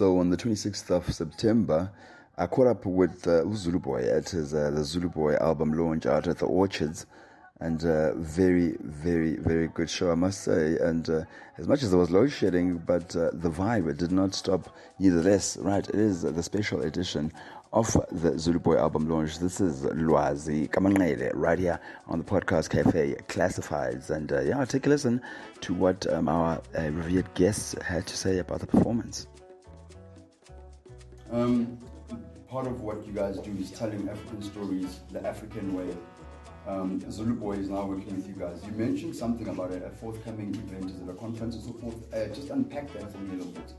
So on the 26th of September, I caught up with uh, Zulu Boy at his uh, the Zulu Boy album launch out at the Orchards, and uh, very, very, very good show, I must say. And uh, as much as there was load shedding, but uh, the vibe did not stop. Nevertheless, right, it is the special edition of the Zulu Boy album launch. This is Lwazi Kamanqele right here on the Podcast Cafe Classifieds. And uh, yeah, take a listen to what um, our uh, revered guests had to say about the performance. Um, part of what you guys do is telling African stories the African way. Um, Zulu Boy is now working with you guys. You mentioned something about a, forthcoming event, is it a conference or so forth? Uh, just unpack that for me a little bit.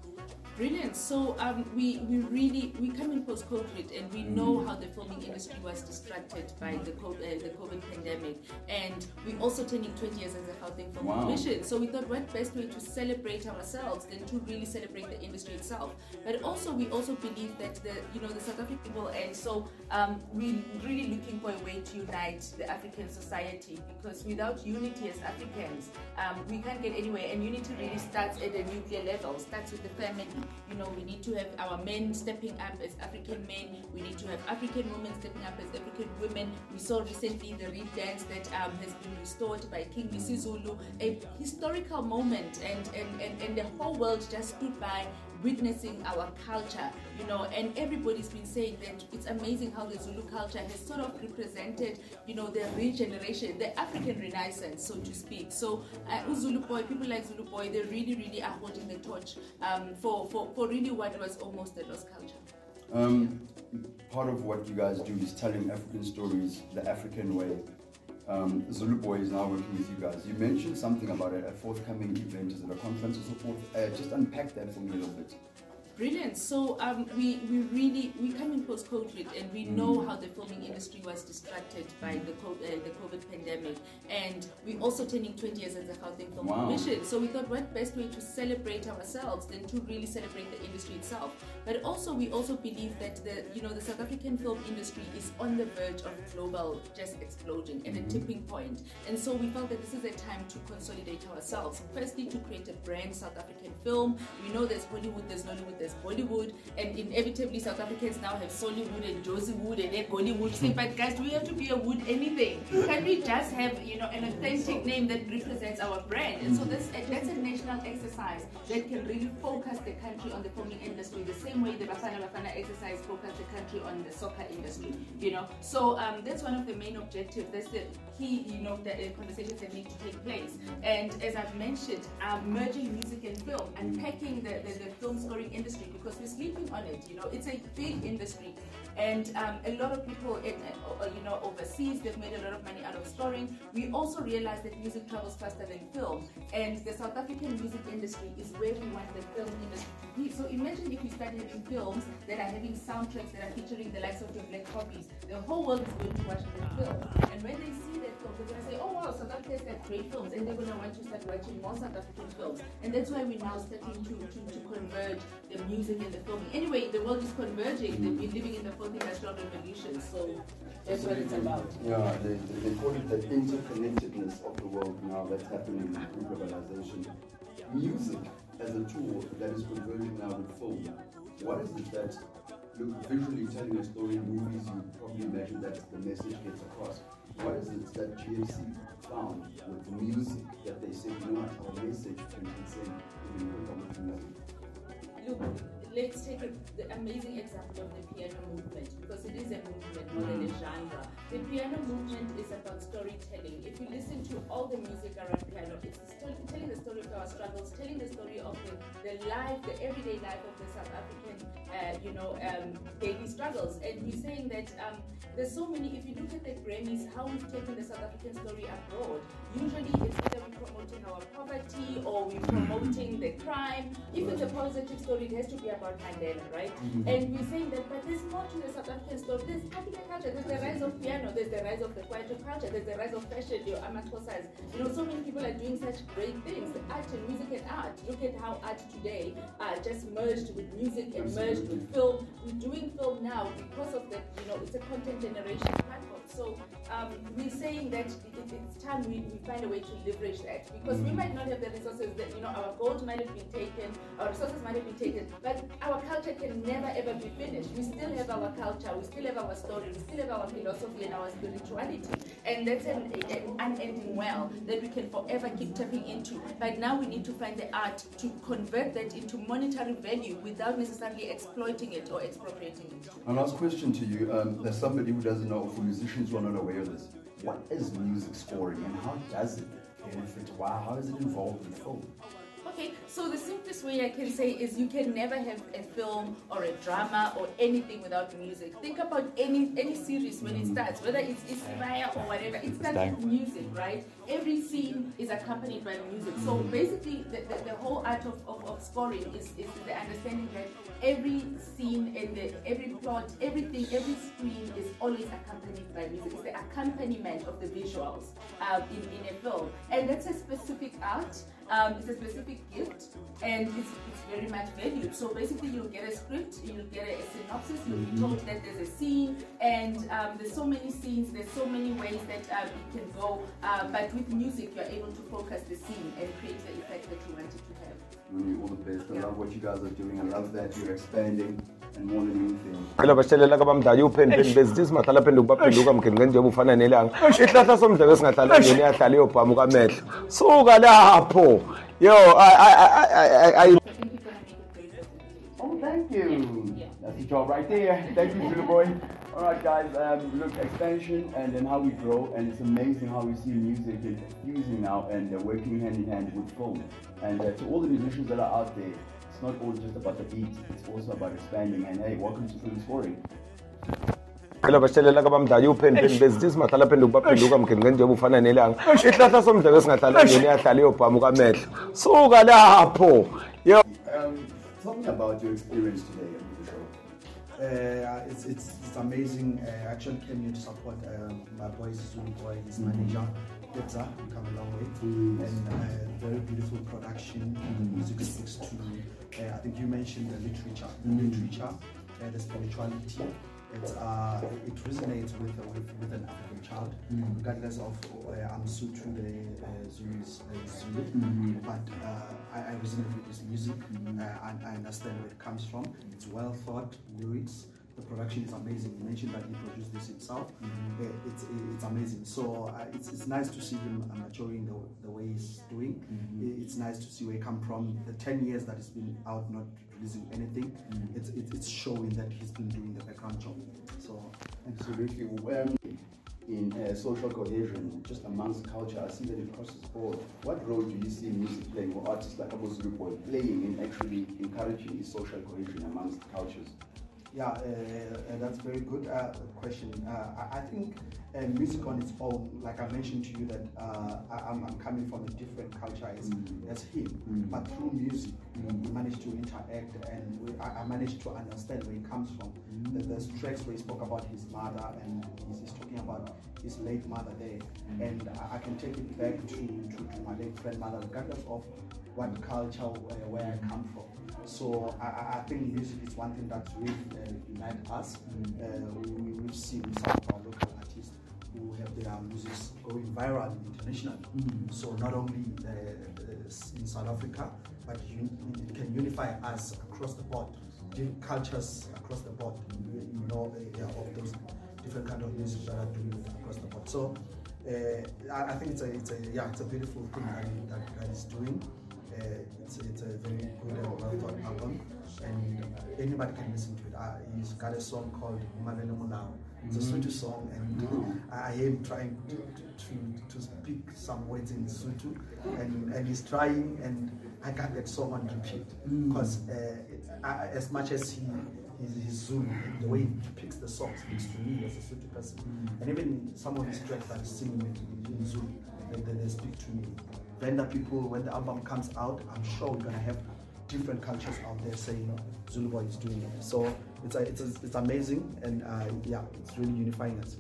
Brilliant. So um, we we really we come in post COVID and we know how the filming industry was distracted by the COVID, uh, the COVID pandemic, and we also turning 20 years as a Gauteng Film Wow. Commission. So we thought what best way to celebrate ourselves than to really celebrate the industry itself. But also we also believe that the you know the South African people, and so um, we really looking for a way to unite the African society because without unity as Africans, um, we can't get anywhere. And unity really starts at the nuclear level, starts with the family. You know, we need to have our men stepping up as African men. We need to have African women stepping up as African women. We saw recently the reed dance that um, has been restored by King Misuzulu, a historical moment, and, and, and, and the whole world just stood by witnessing our culture, you know, and everybody's been saying that it's amazing how the Zulu culture has sort of represented, you know, the regeneration, the African renaissance, so to speak. So, uh, Zulu Boy, people like Zulu Boy, they really, really are holding the torch um, for, for, for really what was almost a lost culture. Um, part of what you guys do is telling African stories the African way. Um, Zulu Boy is now working with you guys. You mentioned something about a, a forthcoming event, is it a conference or so forth? Uh, just unpack that for me a little bit. Brilliant. So um, we we really we come in post COVID and we know how the filming industry was distracted by the co- uh, the COVID pandemic, and we're also turning 20 years as a Gauteng Film Wow. Commission. So we thought what best way to celebrate ourselves than to really celebrate the industry itself. But also we also believe that the you know the South African film industry is on the verge of global just exploding at a tipping point. point, and so we felt that this is a time to consolidate ourselves. Firstly, to create a brand South African film. We know there's Hollywood, there's Nollywood, there's Bollywood, and inevitably South Africans now have Sollywood and Josie Wood and then Bollywood. Say, but guys, do we have to be a wood anything? Can we just have you know an authentic name that represents our brand? And so this that's a national exercise that can really focus the country on the filming industry the same way the Bafana Bafana exercise focused the country on the soccer industry. You know, so um, that's one of the main objectives. That's the key, you know, that uh, conversations that need to take place. And as I've mentioned, um, merging music and film, unpacking the, the, the film scoring industry because we're sleeping on it. You know, it's a big industry. And um, a lot of people, in, uh, you know, overseas, they've made a lot of money out of scoring. We also realize that music travels faster than film, and the South African music industry is where we want the film industry to be. So imagine if we start having films that are having soundtracks that are featuring the likes of your Black Coffees. The whole world is going to watch that film, and when they see that film, they're going to say, "Oh wow, South Africa's got great films," and they're going to want to start watching more South African films. And that's why we're now starting to, to, to converge the music and the filming. Anyway, the world is converging. They've been living in the fourth industrial revolution, so that's what it's about. Yeah, they, they, call it the interconnectedness of the world now that's happening through globalization. Music as a tool that is converging now with film. What is it that, visually telling a story in movies, you probably imagine that the message gets across. What is it that GFC found with the music that they said, you know what, our message can transcend even with music? Look, let's take a, the amazing example of the piano movement because it is a movement more than a genre. The piano movement is about storytelling. If you listen to all the music around piano, it's story, telling the story of our struggles, telling the story of the, the life, the everyday life of the South African, uh, you know, um, daily struggles. And we're saying that um, there's so many. If you look at the Grammys, how we've taken the South African story abroad. Usually, it's either we're promoting our poverty or we're promoting the crime. If it's a positive story, it has to be about Mandela, right? And we're saying that, but there's more to the South African story. There's African culture. There's the rise of piano. There's the rise of the kwaito culture. There's the rise of fashion. Your amatosas. You know, so many people are doing such great things. Art and music and art. Look at how art today uh, just merged with music and merged with film. We're doing film now because of the, you know, it's a content generation So um, we're saying that it, it- it's time we, we find a way to leverage that because we might not have the resources that, you know, our gold might have been taken, our resources might have been taken, but our culture can never ever be finished. We still have our culture, we still have our story, we still have our philosophy and our spirituality. And that's an, an unending well that we can forever keep tapping into. But now we need to find the art to convert that into monetary value without necessarily exploiting it or expropriating it. My last question to you, um, there's somebody who doesn't know, for musicians who are not aware of this, what is music scoring and how does it benefit? Wow, how is it involved in film? Okay, so the simplest way I can say is you can never have a film or a drama or anything without music. Think about any any series when it starts, whether it's Isibaya or whatever, it starts with music, right? Every scene is accompanied by music. So basically, the, the, the whole art of, of, of scoring is, is the understanding that every scene and the, every plot, everything, every screen is always accompanied by music. It's the accompaniment of the visuals um, in, in a film. And that's a specific art. Um, it's a specific gift and it's, it's very much valued. So basically, you'll get a script, you'll get a, a synopsis, you'll be told that there's a scene, and um, there's so many scenes, there's so many ways that um, it can go. Uh, but with music, you're able to focus the scene and create the effect that you wanted to have. Really, all the best. I love what you guys are doing. I love that you're expanding and more than anything. phela basitshelela kabamdala uphenduphendi bezithi singahlala phenduka baphenduka mgeni njengoba ufana nelanga isihlahla somdlebe singahlala ngeni iyahlala iyobhamuka amehlo suka lapho yo I- I- I- I- I- I- I think you're gonna make a great presentation. Oh, thank you. Yeah. That's the job right there. Thank you, Zulu boy. All right, guys. Um, look, expansion and then how we grow, and it's amazing how we see music is fusing now and uh, working hand in hand with film. And uh, to all the musicians that are out there, it's not all just about the beat; it's also about expanding. And hey, welcome to Film Scoring. Phela basitshelela kabamdala uphenduphendi bezithi singahlala phenduka baphenduka mgeni njengoba ufana nelanga isihlahla somdlebe singahlala ngeni iyahlala iyobhamuka amehlo suka lapho yo Um, tell me about your experience today on the show. Uh, it's, it's, it's amazing. Uh, I actually came here to support um, my boys, Zulu Boy, his manager, Debza. We come a long way. And uh, very beautiful production. The music speaks to, uh, I think you mentioned the literature, the literature, uh, the spirituality. It, uh, it resonates with, with, with an African child, regardless of uh, I'm Sotho, the uh, Zulu is uh, Zulu. But uh, I, I resonate with this music uh, and I understand where it comes from. It's well thought, lyrics. The production is amazing. You mentioned that he produced this himself. Uh, it's it's amazing. So uh, it's, it's nice to see him uh, maturing the, the way he's doing. It's nice to see where he come from. The 10 years that he's been out not releasing anything, it's, it's, it's showing that he's been doing the background job. So Absolutely. Um, in uh, social cohesion, just amongst culture, I see that it crosses board. What role do you see music playing, or artists like Abu Boy playing in actually encouraging social cohesion amongst cultures? Yeah, uh, uh, that's very good uh, question. Uh, I, I think uh, music on its own, like I mentioned to you, that uh, I, I'm, I'm coming from a different culture as, as him, but through music, we managed to interact and we, I, I managed to understand where he comes from. The, there's tracks where he spoke about his mother and he's, he's talking about his late mother there, and I, I can take it back to, to, to my late friend mother, regardless of what culture uh, where I come from. So I, I- think music is one thing that really uh, unite us. Uh, we, we- we've seen some of our local artists who have their music going viral internationally. So not only uh, uh, in South Africa, but un- it can unify us across the board, different cultures across the board. You you know, yeah, of those different kind of music that are doing across the board. So uh, I, I think it's a, it's a yeah, it's a beautiful thing that he, that, he's doing. Uh, it's, it's a very good and well thought album, and anybody can listen to it. Uh, he's got a song called Mavele Mulao. It's a Sotho song, and I am trying to, to, to speak some words in Sotho, and, and he's trying, and I got that song on repeat because uh, as much as he is his Zulu, the way he picks the songs speaks to me as a Sotho person, and even some of his tracks that he's singing in, in Zulu, they, they, they speak to me. Vendor people, when the album comes out, I'm sure we're gonna have different cultures out there saying Zulu Boy is doing it. So it's a, it's a, it's amazing, and uh, yeah, it's really unifying us.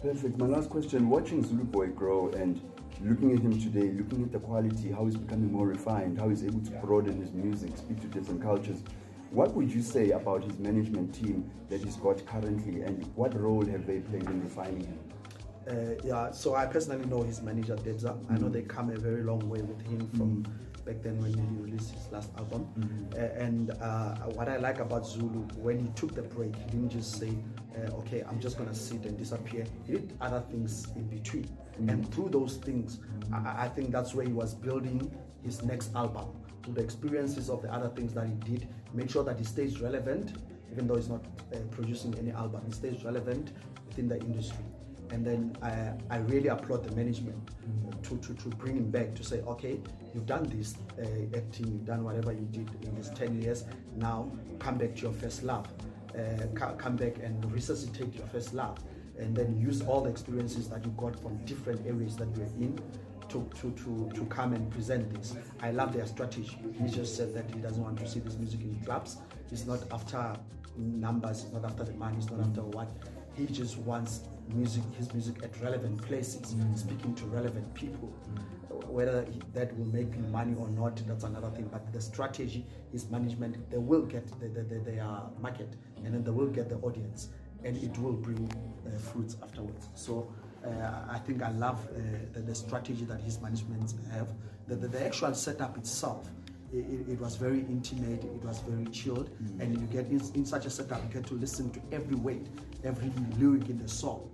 Perfect. My last question: Watching Zulu Boy grow and looking at him today, looking at the quality, how he's becoming more refined, how he's able to broaden his music, speak to different cultures. What would you say about his management team that he's got currently, and what role have they played in refining him? Uh, yeah, so I personally know his manager Debza. I know they come a very long way with him from back then when he released his last album. Mm-hmm. Uh, and uh, what I like about Zulu, when he took the break, he didn't just say, uh, okay, I'm just gonna sit and disappear. He did other things in between. Mm-hmm. And through those things, I, I think that's where he was building his next album. Through the experiences of the other things that he did, make sure that he stays relevant, even though he's not uh, producing any album, he stays relevant within the industry. And then I, I really applaud the management to, to, to bring him back to say, okay, you've done this uh, acting, you've done whatever you did in these 10 years, now come back to your first love. Uh, come back and resuscitate your first love. And then use all the experiences that you got from different areas that you're in to, to, to, come and present this. I love their strategy. He just said that he doesn't want to see this music in clubs. He's not after numbers, he's not after the money, he's not after what. He just wants music, his music at relevant places, speaking to relevant people. Whether that will make him money or not, that's another thing. But the strategy, his management, they will get the, the, the, their market and then they will get the audience and it will bring uh, fruits afterwards. So uh, I think I love uh, the, the strategy that his management have. The, the, the actual setup itself, it, it, was very intimate, it was very chilled, and you get in, in such a setup, you get to listen to every word, every lyric in the song.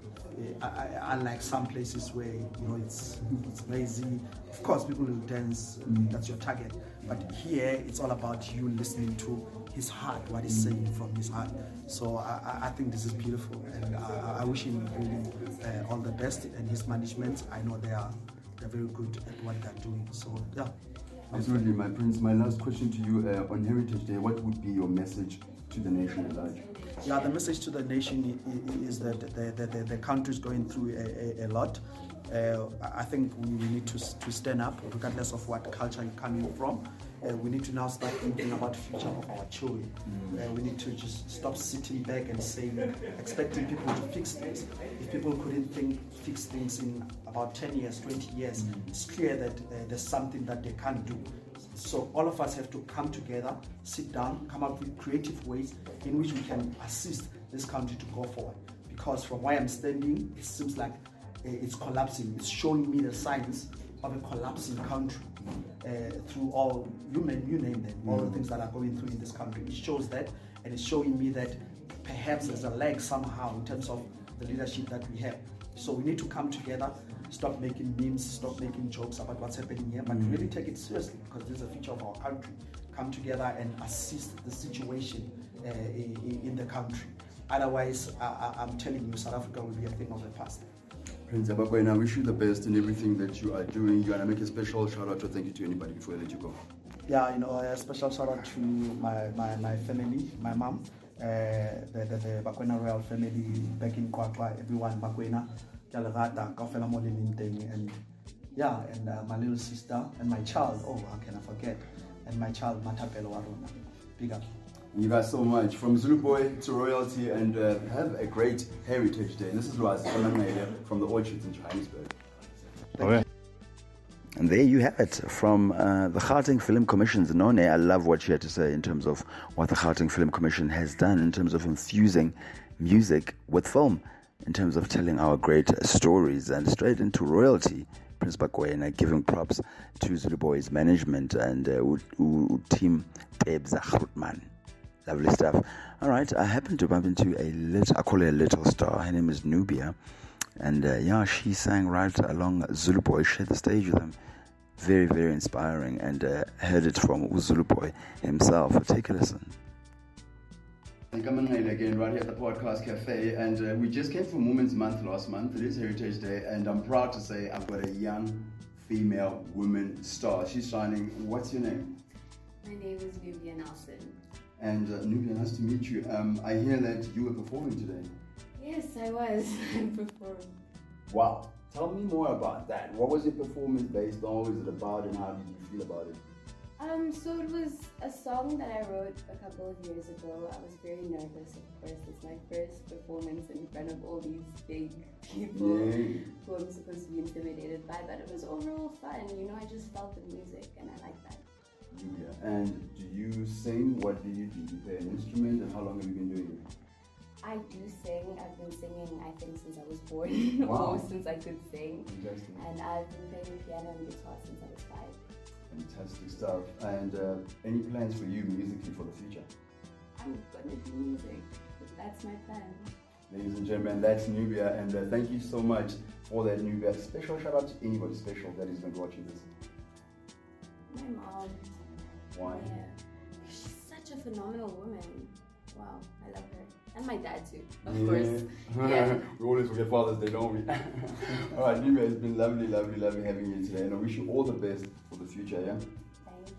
Uh, I, I, unlike some places where you know it's it's lazy. Of course, people will dance. That's your target. But here, it's all about you listening to his heart, what he's saying from his heart. So I, I- I think this is beautiful, and I, I wish him really uh, all the best. And his management, I know they are they're very good at what they're doing. So yeah. Absolutely, my prince. My last question to you uh, on Heritage Day: What would be your message to the nation at large? Yeah, the message to the nation is that the, the, the, the country is going through a, a, a lot. Uh, I think we, we need to, to stand up, regardless of what culture you're coming from. Uh, we need to now start thinking about the future of our children. Uh, we need to just stop sitting back and saying, expecting people to fix things. If people couldn't think, fix things in about 10 years, 20 years, it's clear that uh, there's something that they can't do. So all of us have to come together, sit down, come up with creative ways in which we can assist this country to go forward. Because from where I'm standing, it seems like uh, it's collapsing. It's showing me the signs of a collapsing country uh, through all you name, you name them, all the things that are going through in this country. It shows that, and it's showing me that perhaps there's a lag somehow in terms of the leadership that we have. So we need to come together, stop making memes, stop making jokes about what's happening here, but really take it seriously because this is a future of our country. Come together and assist the situation uh, in, the country. Otherwise, I, I'm telling you, South Africa will be a thing of the past. Prince Abakwena, I wish you the best in everything that you are doing. You wanna make a special shout out or thank you to anybody before I let you go? Yeah, you know, a special shout out to my, my, my family, my mom, uh, the, the, the Bakwena royal family back in Kwakwa, everyone Bakwena, Jalagata, Kafela Molin and yeah, and uh, my little sister and my child, oh, how can I forget? And my child, Matapelo Waruna. Big up. You guys so much. From Zulu Boy to royalty, and uh, have a great Heritage Day. This is Raz from the Orchards in Johannesburg. And there you have it from uh, the Gauteng Film Commission's None. I love what she had to say in terms of what the Gauteng Film Commission has done in terms of infusing music with film, in terms of telling our great stories and straight into royalty. Prince Bakwena giving props to Zulu Boys management and uh, u- u- team Tebza Grootman. Lovely stuff. All right, I happen to bump into a little, I call her a little star. Her name is Nubia. And uh, yeah, she sang right along Zulu Boy, shared the stage with him. Very, very inspiring. And uh, heard it from Zulu Boy himself. Take a listen. I'm coming high again right here at the Podcast Cafe, and uh, we just came from Women's Month last month. It is Heritage Day, and I'm proud to say I've got a young female woman star. She's shining. What's your name? My name is Nubia Nelson. And uh, Nubia, nice to meet you. Um, I hear that you were performing today. Yes, I was. I performed. Wow. Tell me more about that. What was your performance based on? What was it about, and how did you feel about it? Um, so it was a song that I wrote a couple of years ago. I was very nervous, of course. It's my first performance in front of all these big people Yeah. who I'm supposed to be intimidated by, but it was overall fun. You know, I just felt the music and I like that. Nubia. And do you sing? What do you do? Do you play an instrument, and how long have you been doing it? I do sing. I've been singing, I think, since I was born, Wow. or since I could sing. And I've been playing piano and guitar since I was five. Fantastic stuff. And uh, any plans for you musically for the future? I'm gonna do music. That's my plan. Ladies and gentlemen, that's Nubia, and uh, thank you so much for that Nubia. Special shout out to anybody special that is going to be watching this. My mom. Why? Yeah. She's such a phenomenal woman. Wow, I love her. And my dad too, of course. Yeah. we always forget Father's Day, don't we? all right, Nubia, it's been lovely, lovely, lovely having you today, and I wish you all the best for the future, yeah? Thank you.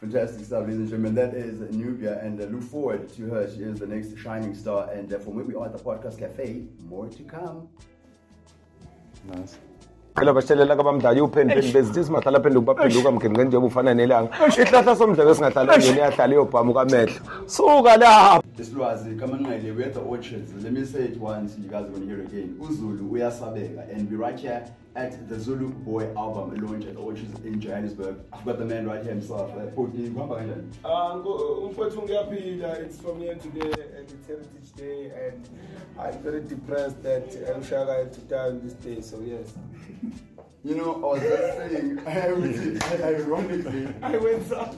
Fantastic stuff, ladies and gentlemen. That is Nubia, and uh, look forward to her. She is the next shining star. And uh, from where we are at the Podcast Cafe, more to come. Nice. phela bashelela kabamdala uphenduphendi bezithi simahlala phenduka baphenduka mgeni njengoba ufana nelanga isihlahla somdleke singahlala ngeni iyahlala iyobhama ukamehlo suka lapho Isilwazi kamanqele we're at the orchards. Let me say it once, you guys are gonna hear it again. Uzulu uyasabeka, and we're right here at the Zulu Boy album launch at the orchards in Johannesburg. I've got the man right here himself. Uh, kuhamba kanjani? umfowethu ngiyaphila it's from here today and it's heritage day and i'm very depressed that ushaka had to die on this day so yes You know, I was just saying, ironically, i went up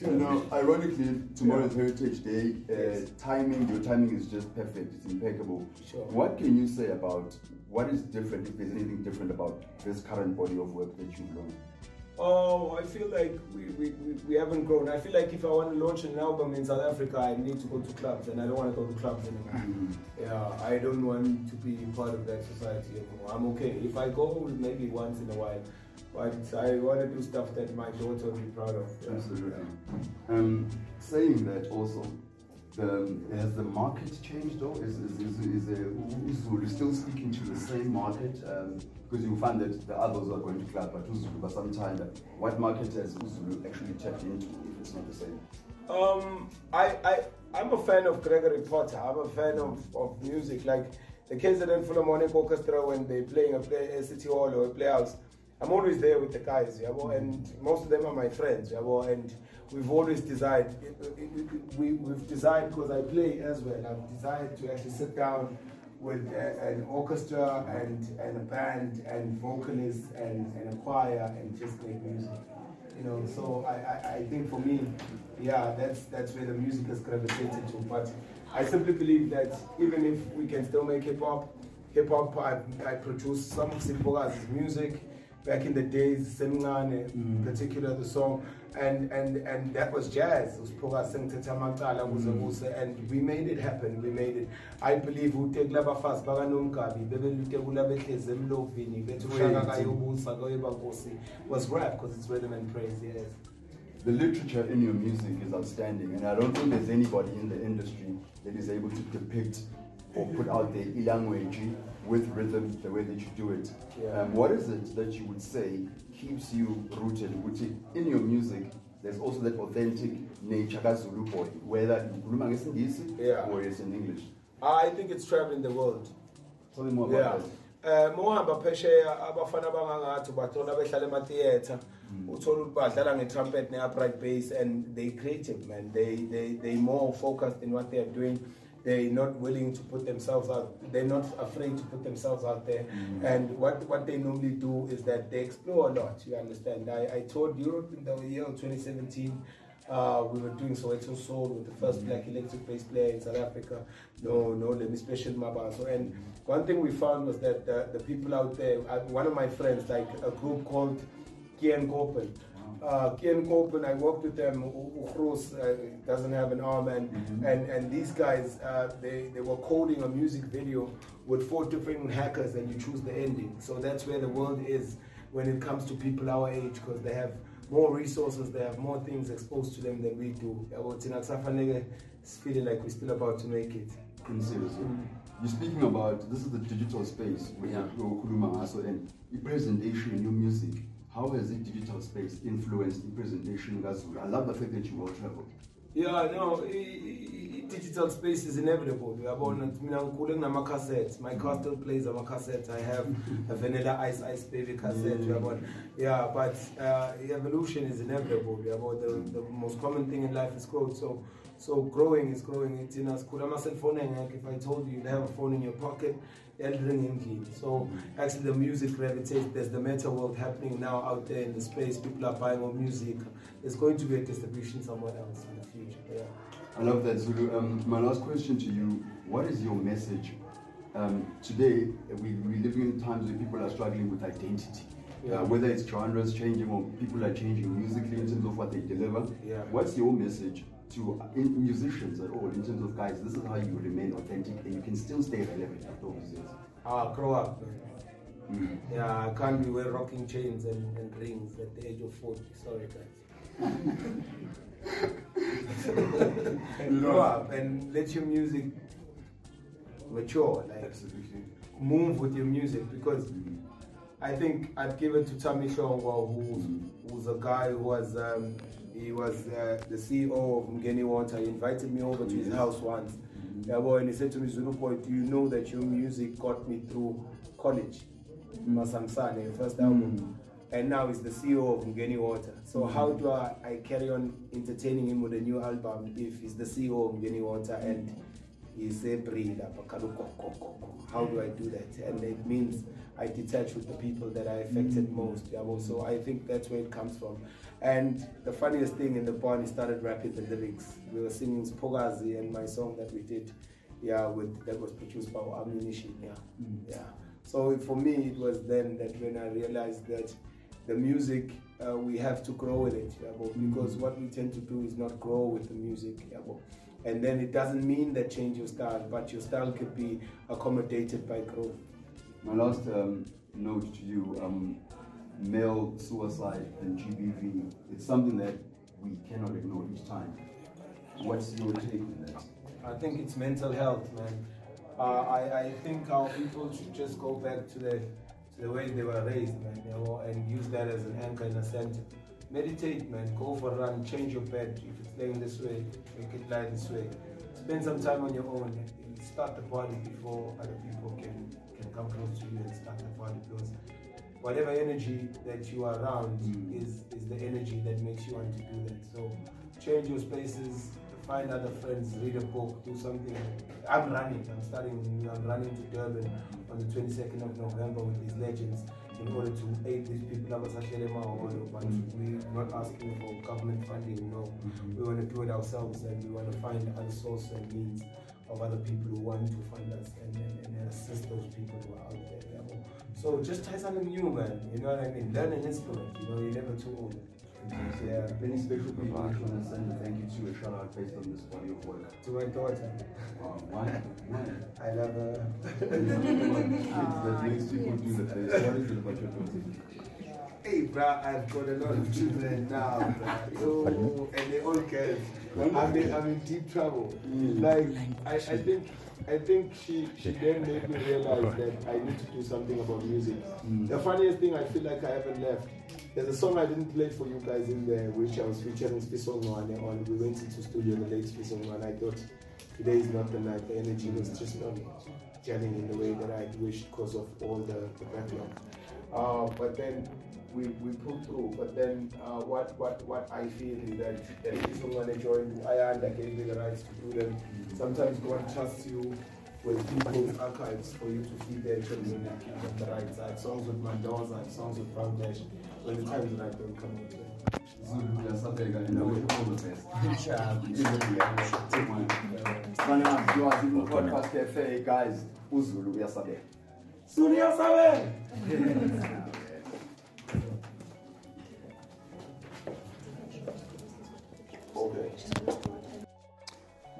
you know, ironically, tomorrow is Heritage Day. Uh, Yes. Timing, your timing is just perfect. It's impeccable. Sure. What can you say about what is different, if there's anything different about this current body of work that you've learned? Oh, I feel like we, we, we, we haven't grown. I feel like if I want to launch an album in South Africa, I need to go to clubs, and I don't want to go to clubs anymore. Yeah, I don't want to be part of that society anymore. I'm okay. If I go, maybe once in a while, but I want to do stuff that my daughter will be proud of. Yeah. Absolutely. Um, saying that also, the, has the market changed though? Is, is, is, is uh, Uzulu still speaking to the same market? Because you find that the others are going to club, but Uzulu, but sometimes, what market has Uzulu actually tapped into if it's not the same? Um, I, I, I'm a fan of Gregory Porter. I'm a fan of, of music. Like the KZN Philharmonic Orchestra, when they're playing a, play, a city hall or a playhouse, I'm always there with the guys, and most of them are my friends, and we've always desired, we, we've desired, because I play as well, I've desired to actually sit down with a, an orchestra and, and a band and vocalists and, and a choir and just make music you know so I, I, I think for me yeah that's that's where the music has gravitated to but i simply believe that even if we can still make hip-hop hip-hop i, I produced some of Sipoga's music back in the days Semngane, mm. particular the song. And and and that was jazz. Amacala kuze kuse and we made it happen. We made it. I believe uteke labafazi bakanomgabi bebelutekula behlezi emlovini kayobusa kayobankosi was rap because it's rhythm and praise yes. The literature in your music is outstanding, and I don't think there's anybody in the industry that is able to depict or put out their language with rhythm the way that you do it. Yeah. Um, what is it that you would say keeps you rooted? In your music, there's also that authentic nature Zulu boy, whether you khuluma ngesingisi Yeah. or it's in English. i think it's traveling the world Tell me more yeah about that. eh mohamba phesheya abafana bangangathi bathola behlala ema-theatre uthola ukuthi badlala nge-trumpet ne-upright bass and they creative man they, they, they more focused in what they are doing they're not willing to put themselves out they're not afraid to put themselves out there and what, what they normally do is that they explore a lot you understand i, I toured europe in the year of 2017 uh, we were doing Soweto Soul with the first black electric bass player in South Africa. No, no, let me special Mabaso. And one thing we found was that the, the people out there, uh, one of my friends, like a group called Kian Kopen. Uh, Kian Kopen, I worked with them. Uchros uh, doesn't have an arm, and and, and these guys, uh, they they were coding a music video with four different hackers, and you choose the ending. So that's where the world is when it comes to people our age, because they have more resources, they have more things exposed to them than we do. Kusafanele feeling like we're still about to make it. Mm, Seriously. You're speaking about this is the digital space where Yeah. you're khuluma ngaso and the presentation your music. How has the digital space influenced the presentation kaZulu? I love the fact that you well traveled. Yeah, no, digital space is inevitable. uyabona mina ngikhule kunama-cassettes my car still plays ama-cassettes i have a vanilla ice ice baby cassette. Uyabona yeah but uh, evolution is inevitable. Uyabona the, the most common thing in life is growth. So so growing is growing. Thina sikhula ama-cellphone engekho if i told you you'd have a phone in your pocket yaliringa endlini so actually the music gravitates there's the meta world happening now out there in the space people are buying more music there's going to be a distribution somewhere else in the future yeah I love that, Zulu. Um, my last question to you what is your message? Um, today, we, we're living in times where people are struggling with identity. Yeah. Uh, whether it's genres changing or people are changing musically in terms of what they deliver. Yeah. What's your message to uh, musicians at all in terms of guys, this is how you remain authentic and you can still stay relevant after all these years? Ah, grow up, man. Yeah, I can't be wearing rocking chains and, and rings at the age of 40. Sorry, guys. grow up and let your music mature. Like, Absolutely. move with your music because I think I'd give it to Thami Hlongwa, who's, who's a guy who was um, he was uh, the CEO of Mgeni Water. He invited me over to his house once. Mm-hmm. Yeah, boy, and he said to me, Zulu boy, do you know that your music got me through college? Mm-hmm. Masamsane, your first album. Mm-hmm. And now he's the CEO of Mgeni Water. So how do I, I carry on entertaining him with a new album if he's the CEO of Mgeni Water and he's a breed how do I do that? And it means I detach with the people that are affected most. Yeah, well, so I think that's where it comes from. And the funniest thing in the band, he started rapping the lyrics. We were singing Spogazi and my song that we did, yeah, with that was produced by Ammunition. Yeah, yeah. So for me, it was then that when I realized that the music uh, we have to grow with it, yeah, but because what we tend to do is not grow with the music. Yeah, and then it doesn't mean that change your style, but your style could be accommodated by growth. My last um, note to you um, male suicide and GBV, it's something that we cannot ignore each time. What's your take on that? I think it's mental health, man. Uh, I, I think our people should just go back to the to the way they were raised, man, you know, and use that as an anchor in a center. Meditate, man. Go for a run. Change your bed. If it's laying this way, make it lie this way. Spend some time on your own. Start the party before other people can can come close to you and start the party because whatever energy that you are around hmm. is is the energy that makes you want to do that. So change your spaces, find other friends, read a book, do something. I'm running. I'm starting. I'm running to Durban on the 22nd of November with these legends in order to aid these people. But hmm. we're not asking for government funding. No, hmm. we want to do it ourselves, and we want to find other sources and means of other people who want to fund us and, and, and assist those people who are out there. yeah. So just try something new, man. You know what I mean? Learn an instrument. You know, you're never too old. Yeah. Any special people you want to send a thank you to, a shout out based on this body of work? To my daughter. Wow, why? Why? I love her. Kids that makes people do the best. What is it about your daughter? Hey, bruh, I've got a lot of children now, bruh. Yo, oh, and they all girls. I'm in, I'm in deep trouble. Like, I, I think, I think she, she then made me realize that I need to do something about music. The funniest thing, I feel like I haven't left. There's a song I didn't play for you guys in there, which I was featuring Spisongwane on. We went into studio the late Spisongwane. And I thought today is not the night. The energy was just not gelling in the way that I wished because of all the, the backlog. Uh, but then we, we pulled through. But then uh, what, what, what I feel is that that if someone joined Ayan that gave me the rights to do them, sometimes God trusts you with people's archives for you to feed their children and keep them the right side. Songs with my Mandoza and songs with Brown Dash. When the time is right, they'll come with them. Zulu, uyasabeka and I wish you all the best.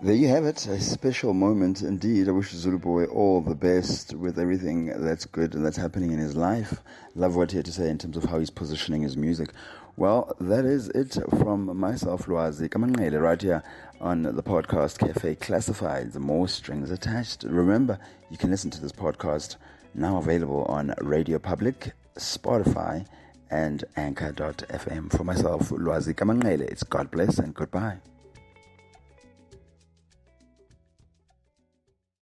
There you have it, a special moment indeed. I wish Zulu Boy all the best with everything that's good and that's happening in his life. Love what he had to say in terms of how he's positioning his music. Well, that is it from myself, Lwazi Kamanqele, right here on the podcast Cafe Classifieds, more strings attached. Remember, you can listen to this podcast now available on Radio Public, Spotify, and Anchor.fm. For myself, Lwazi Kamanqele, it's God bless and goodbye.